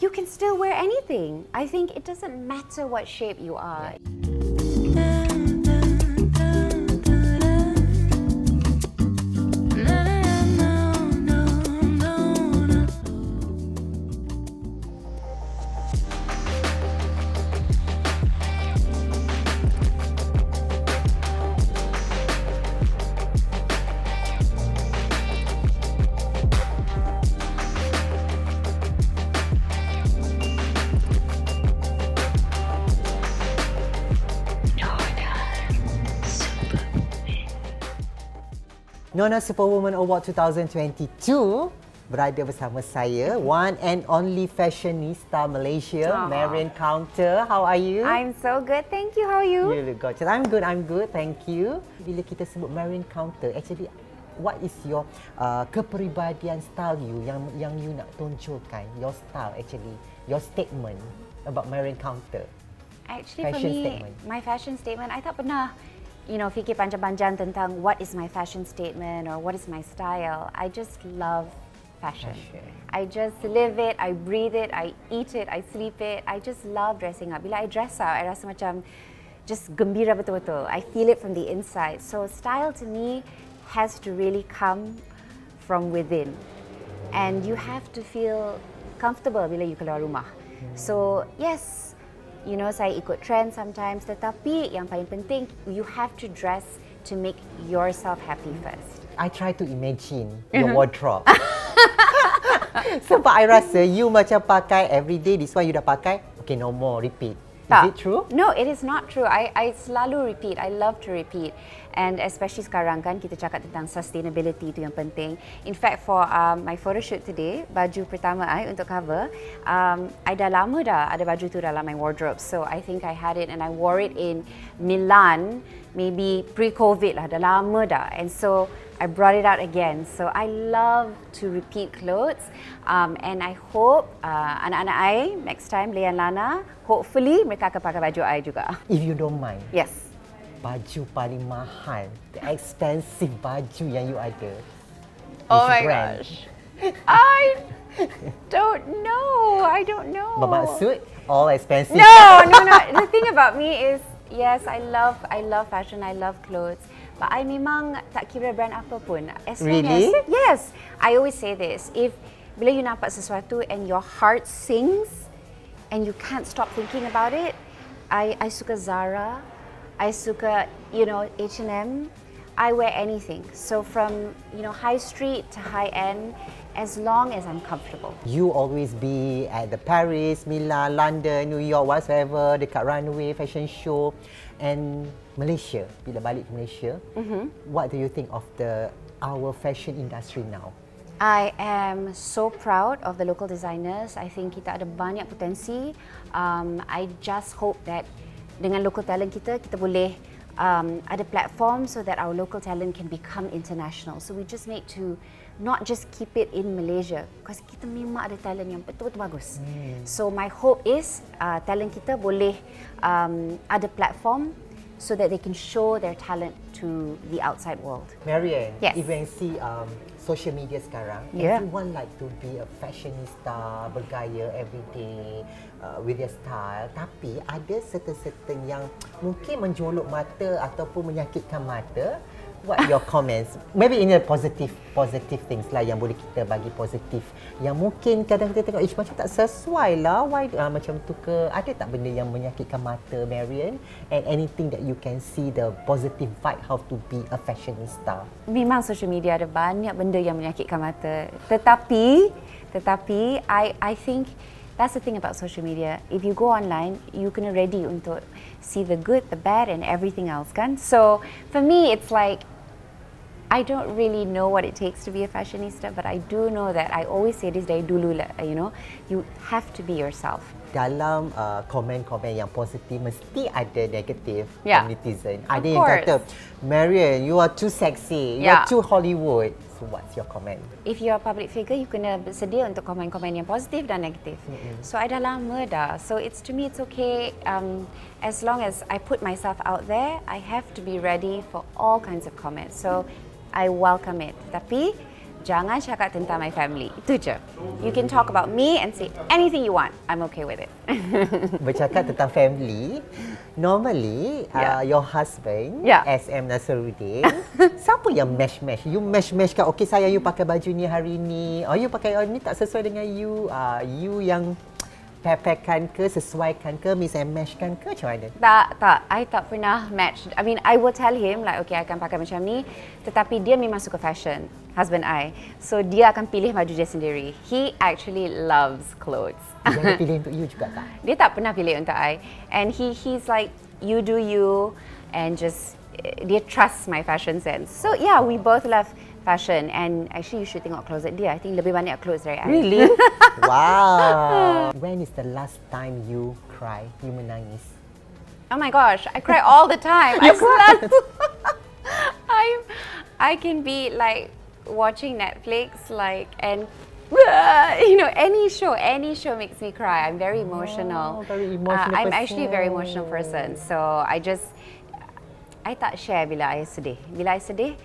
you can still wear anything. I think it doesn't matter what shape you are. Nona Superwoman Award 2022 berada bersama saya, one and only fashionista Malaysia, Aww. Marion Counter. How are you? I'm so good, thank you. How are you? You look gorgeous. I'm good, I'm good. Thank you. Bila kita sebut Marion Counter, actually what is your uh, kepribadian style you yang yang you nak tonjolkan? Your style actually, your statement about Marion Counter. Actually, Fashion for me, statement. my fashion statement, I tak pernah, you know, fikir panjang-panjang tentang what is my fashion statement or what is my style. I just love fashion. Fashion. I just live it, I breathe it, I eat it, I sleep it. I just love dressing up. Bila I dress up, I rasa macam just gembira betul-betul. I feel it from the inside. So style to me has to really come from within. And you have to feel comfortable bila you keluar rumah. So yes, you know saya ikut trend sometimes tetapi yang paling penting you have to dress to make yourself happy first. I try to imagine your wardrobe. Sebab I rasa you macam pakai every day, this one you dah pakai, okay no more, repeat. Is Tak. it true? No, it is not true. I, I selalu repeat. I love to repeat. And especially sekarang kan kita cakap tentang sustainability itu yang penting. In fact, for um, my photo shoot today, baju pertama I untuk cover, um, I dah lama dah ada baju tu dalam my wardrobe. So I think I had it and I wore it in Milan, maybe pre-COVID lah, dah lama dah. And so I brought it out again. So I love to repeat clothes. Um, and I hope uh, anak-anak I next time, Leah and Lana, hopefully mereka akan pakai baju I juga. If you don't mind, Yes. baju paling mahal, the expensive baju yang you ada. Oh my brand? gosh. I don't know. I don't know. Bermaksud all expensive. No, no, no. the thing about me is, yes, I love, I love fashion. I love clothes. But I memang tak kira brand apa pun. As long Really? as, yes. I always say this. If bila you nampak sesuatu and your heart sings and you can't stop thinking about it, I, I suka Zara. I suka, you know, H&M. I wear anything. So from, you know, high street to high end, as long as I'm comfortable. You always be at the Paris, Milan, London, New York, whatsoever, dekat runway, fashion show and Malaysia. Bila balik ke Malaysia, Mm-hmm. what do you think of the our fashion industry now? I am so proud of the local designers. I think kita ada banyak potensi. Um, I just hope that dengan local talent kita, kita boleh um, ada platform so that our local talent can become international. So we just need to not just keep it in Malaysia because kita memang ada talent yang betul-betul bagus. So my hope is uh, talent kita boleh um, ada platform so that they can show their talent to the outside world. Marianne, Yes. if you see um, social media sekarang, Yeah. everyone like to be a fashionista, bergaya every day uh, with their style. Tapi ada certain-certain yang mungkin menjolok mata ataupun menyakitkan mata. What your comments? Maybe in a positive positive things lah yang boleh kita bagi positif. Yang mungkin kadang kita tengok, ish macam tak sesuai lah. Why uh, macam tu ke? Ada tak benda yang menyakitkan mata, Marian? And anything that you can see the positive vibe how to be a fashionista. Memang social media ada banyak benda yang menyakitkan mata. Tetapi, tetapi I I think that's the thing about social media. If you go online, you can already um, untuk see the good, the bad and everything else kan. So, for me it's like I don't really know what it takes to be a fashionista, but I do know that I always say this day dulu lah, you know, you have to be yourself. Dalam uh, komen-komen yang positif mesti ada negatif Yeah. from netizen. Of Ada yang course. kata, Marian, you are too sexy. You are Yeah. too Hollywood. So what's your comment? if you're a public figure, you kena bersedia untuk komen-komen yang positif dan negatif. So I dah lama dah. So it's to me it's okay. Um, as long as I put myself out there, I have to be ready for all kinds of comments. So I welcome it. Tapi Jangan cakap tentang my family. Itu je. You can talk about me and say anything you want. I'm okay with it. Bercakap tentang family, normally Yeah. uh, your husband Yeah. SM Nasruddin, siapa yang mesh-mesh? You mesh-mesh kan, okay saya you pakai baju ni hari ni, oh you pakai oh, ni tak sesuai dengan you, uh, you yang pepekkan ke, sesuaikan ke, mix and match kan ke, macam mana? tak, tak. I tak pernah match. I mean, I will tell him like, okay, I akan pakai macam ni. Tetapi dia memang suka fashion. Husband I. So, dia akan pilih baju dia sendiri. He actually loves clothes. Dia pilih untuk you juga tak? dia tak pernah pilih untuk I. And he he's like, you do you. And just, eh, dia trust my fashion sense. So, yeah, we both love fashion. And actually, you should tengok closet dia. I think lebih banyak clothes dari I. Really? wow. When is the last time you cry, you menangis? Oh my gosh, I cry all the time. I selalu. I'm, I can be like watching Netflix, like and you know any show, any show makes me cry. I'm very emotional. Oh, very Uh, emotional I'm actually a very emotional person. So I just, I tak share bila I sedih. Bila I sedih,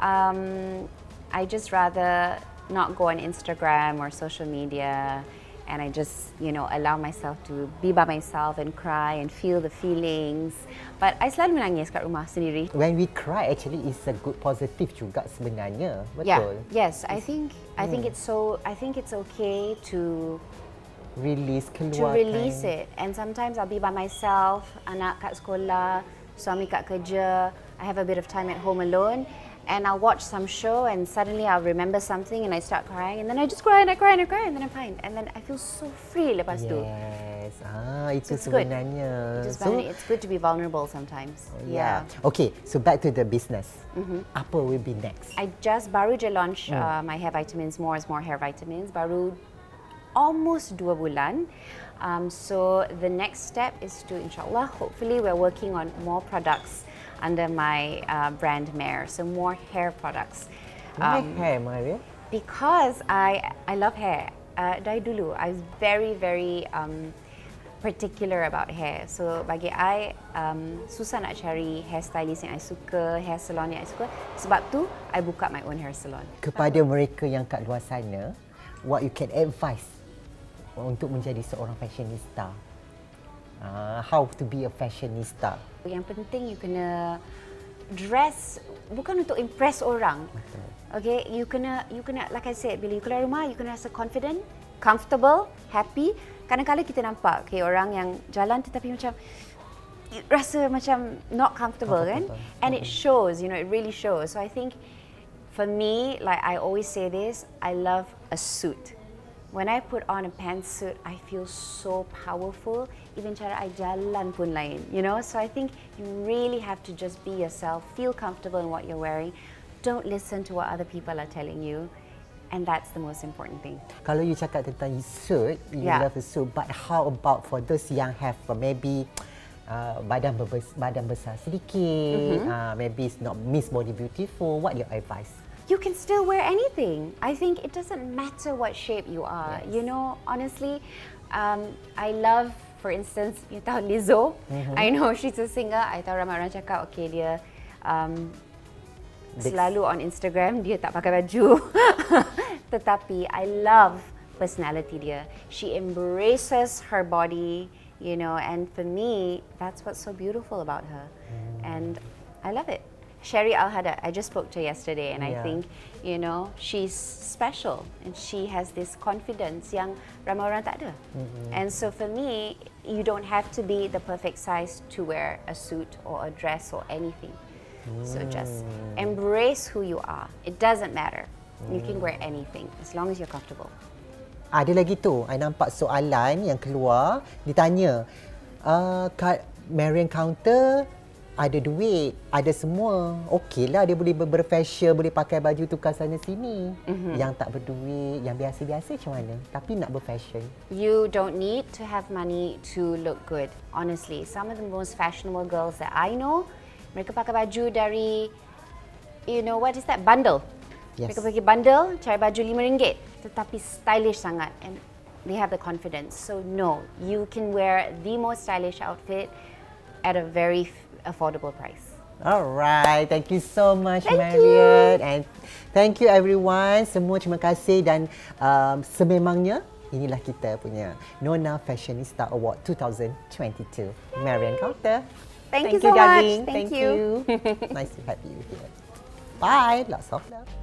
um, I just rather not go on Instagram or social media. And I just, you know, allow myself to be by myself and cry and feel the feelings. But I selalu menangis kat rumah sendiri. When we cry, actually is a good positive juga sebenarnya. Betul. Yeah. Yes, I think I think it's so I think it's okay to Release, to release it. And sometimes I'll be by myself, anak kat sekolah, suami kat kerja. I have a bit of time at home alone. And I'll watch some show and suddenly I'll remember something and I start crying and then I just cry and I cry and I cry and then I'm fine. And then I feel so free lepas tu. Yes. Ah, itu It's good. sebenarnya. Just vulner- it's good to be vulnerable sometimes. yeah. Okay, so back to the business. Apa will be next? I just baru je launch uh, my hair vitamins, more is more hair vitamins. Baru almost dua bulan. Um, so the next step is to, inshallah, hopefully we're working on more products under my uh, brand Mare. So more hair products. Why Um, hair, Maria? because I I love hair. Uh, dari dulu, I was very very um, particular about hair. So bagi I um, susah nak cari hairstylist yang I suka, hair salon yang I suka. Sebab tu I buka my own hair salon. Kepada mereka yang kat luar sana, what you can advise untuk menjadi seorang fashionista? Ah, how to be a fashionista? Yang penting you kena dress bukan untuk impress orang. Okay, you kena you kena like I said bila you keluar rumah you kena rasa confident, comfortable, happy. Kadang-kadang kita nampak okay, orang yang jalan tetapi macam rasa macam not comfortable, kan? And it shows, you know, it really shows. So I think for me, like I always say this, I love a suit. When I put on a pantsuit, I feel so powerful. Even cara I jalan pun lain, you know. So I think you really have to just be yourself, feel comfortable in what you're wearing. Don't listen to what other people are telling you, and that's the most important thing. Kalau you cakap tentang suit, you Yeah. love the suit, but how about for those yang have uh, maybe uh, badan berbes, badan besar sedikit, uh, maybe it's not Miss Body Beautiful, what your advice? You can still wear anything. I think it doesn't matter what shape you are. Yes. You know, honestly, um, I love, for instance, you tahu Lizzo. I know she's a singer. I tahu ramai orang cakap, okay dia um, selalu on Instagram dia tak pakai baju. Tetapi I love personality dia. She embraces her body, you know, and for me, that's what's so beautiful about her. And I love it. Sherry Al Haddad, I just spoke to her yesterday, and I Yeah. think, you know, she's special and she has this confidence yang ramai orang tak ada. And so for me, you don't have to be the perfect size to wear a suit or a dress or anything. So just embrace who you are. It doesn't matter. You can wear anything as long as you're comfortable. Ada lagi tu, I nampak soalan yang keluar, ditanya, uh, kat Marian Counter, ada duit, ada semua. Okey lah dia boleh ber- berfashion, boleh pakai baju tukar sana sini. Mm-hmm. Yang tak berduit, yang biasa-biasa macam mana? Tapi nak berfashion. You don't need to have money to look good. Honestly, some of the most fashionable girls that I know, mereka pakai baju dari, you know what is that? Bundle. Yes. Mereka pakai bundle, cari baju RM5, tetapi stylish sangat and they have the confidence. So no, you can wear the most stylish outfit at a very affordable price. Alright, thank you so much Thank Marian and thank you everyone. Semua terima kasih dan um, sememangnya inilah kita punya Nona Fashionista Award 2022. Marian Carter. Thank you so much. darling. Thank Thank you. you. nice to have you here. Bye. Lots of love.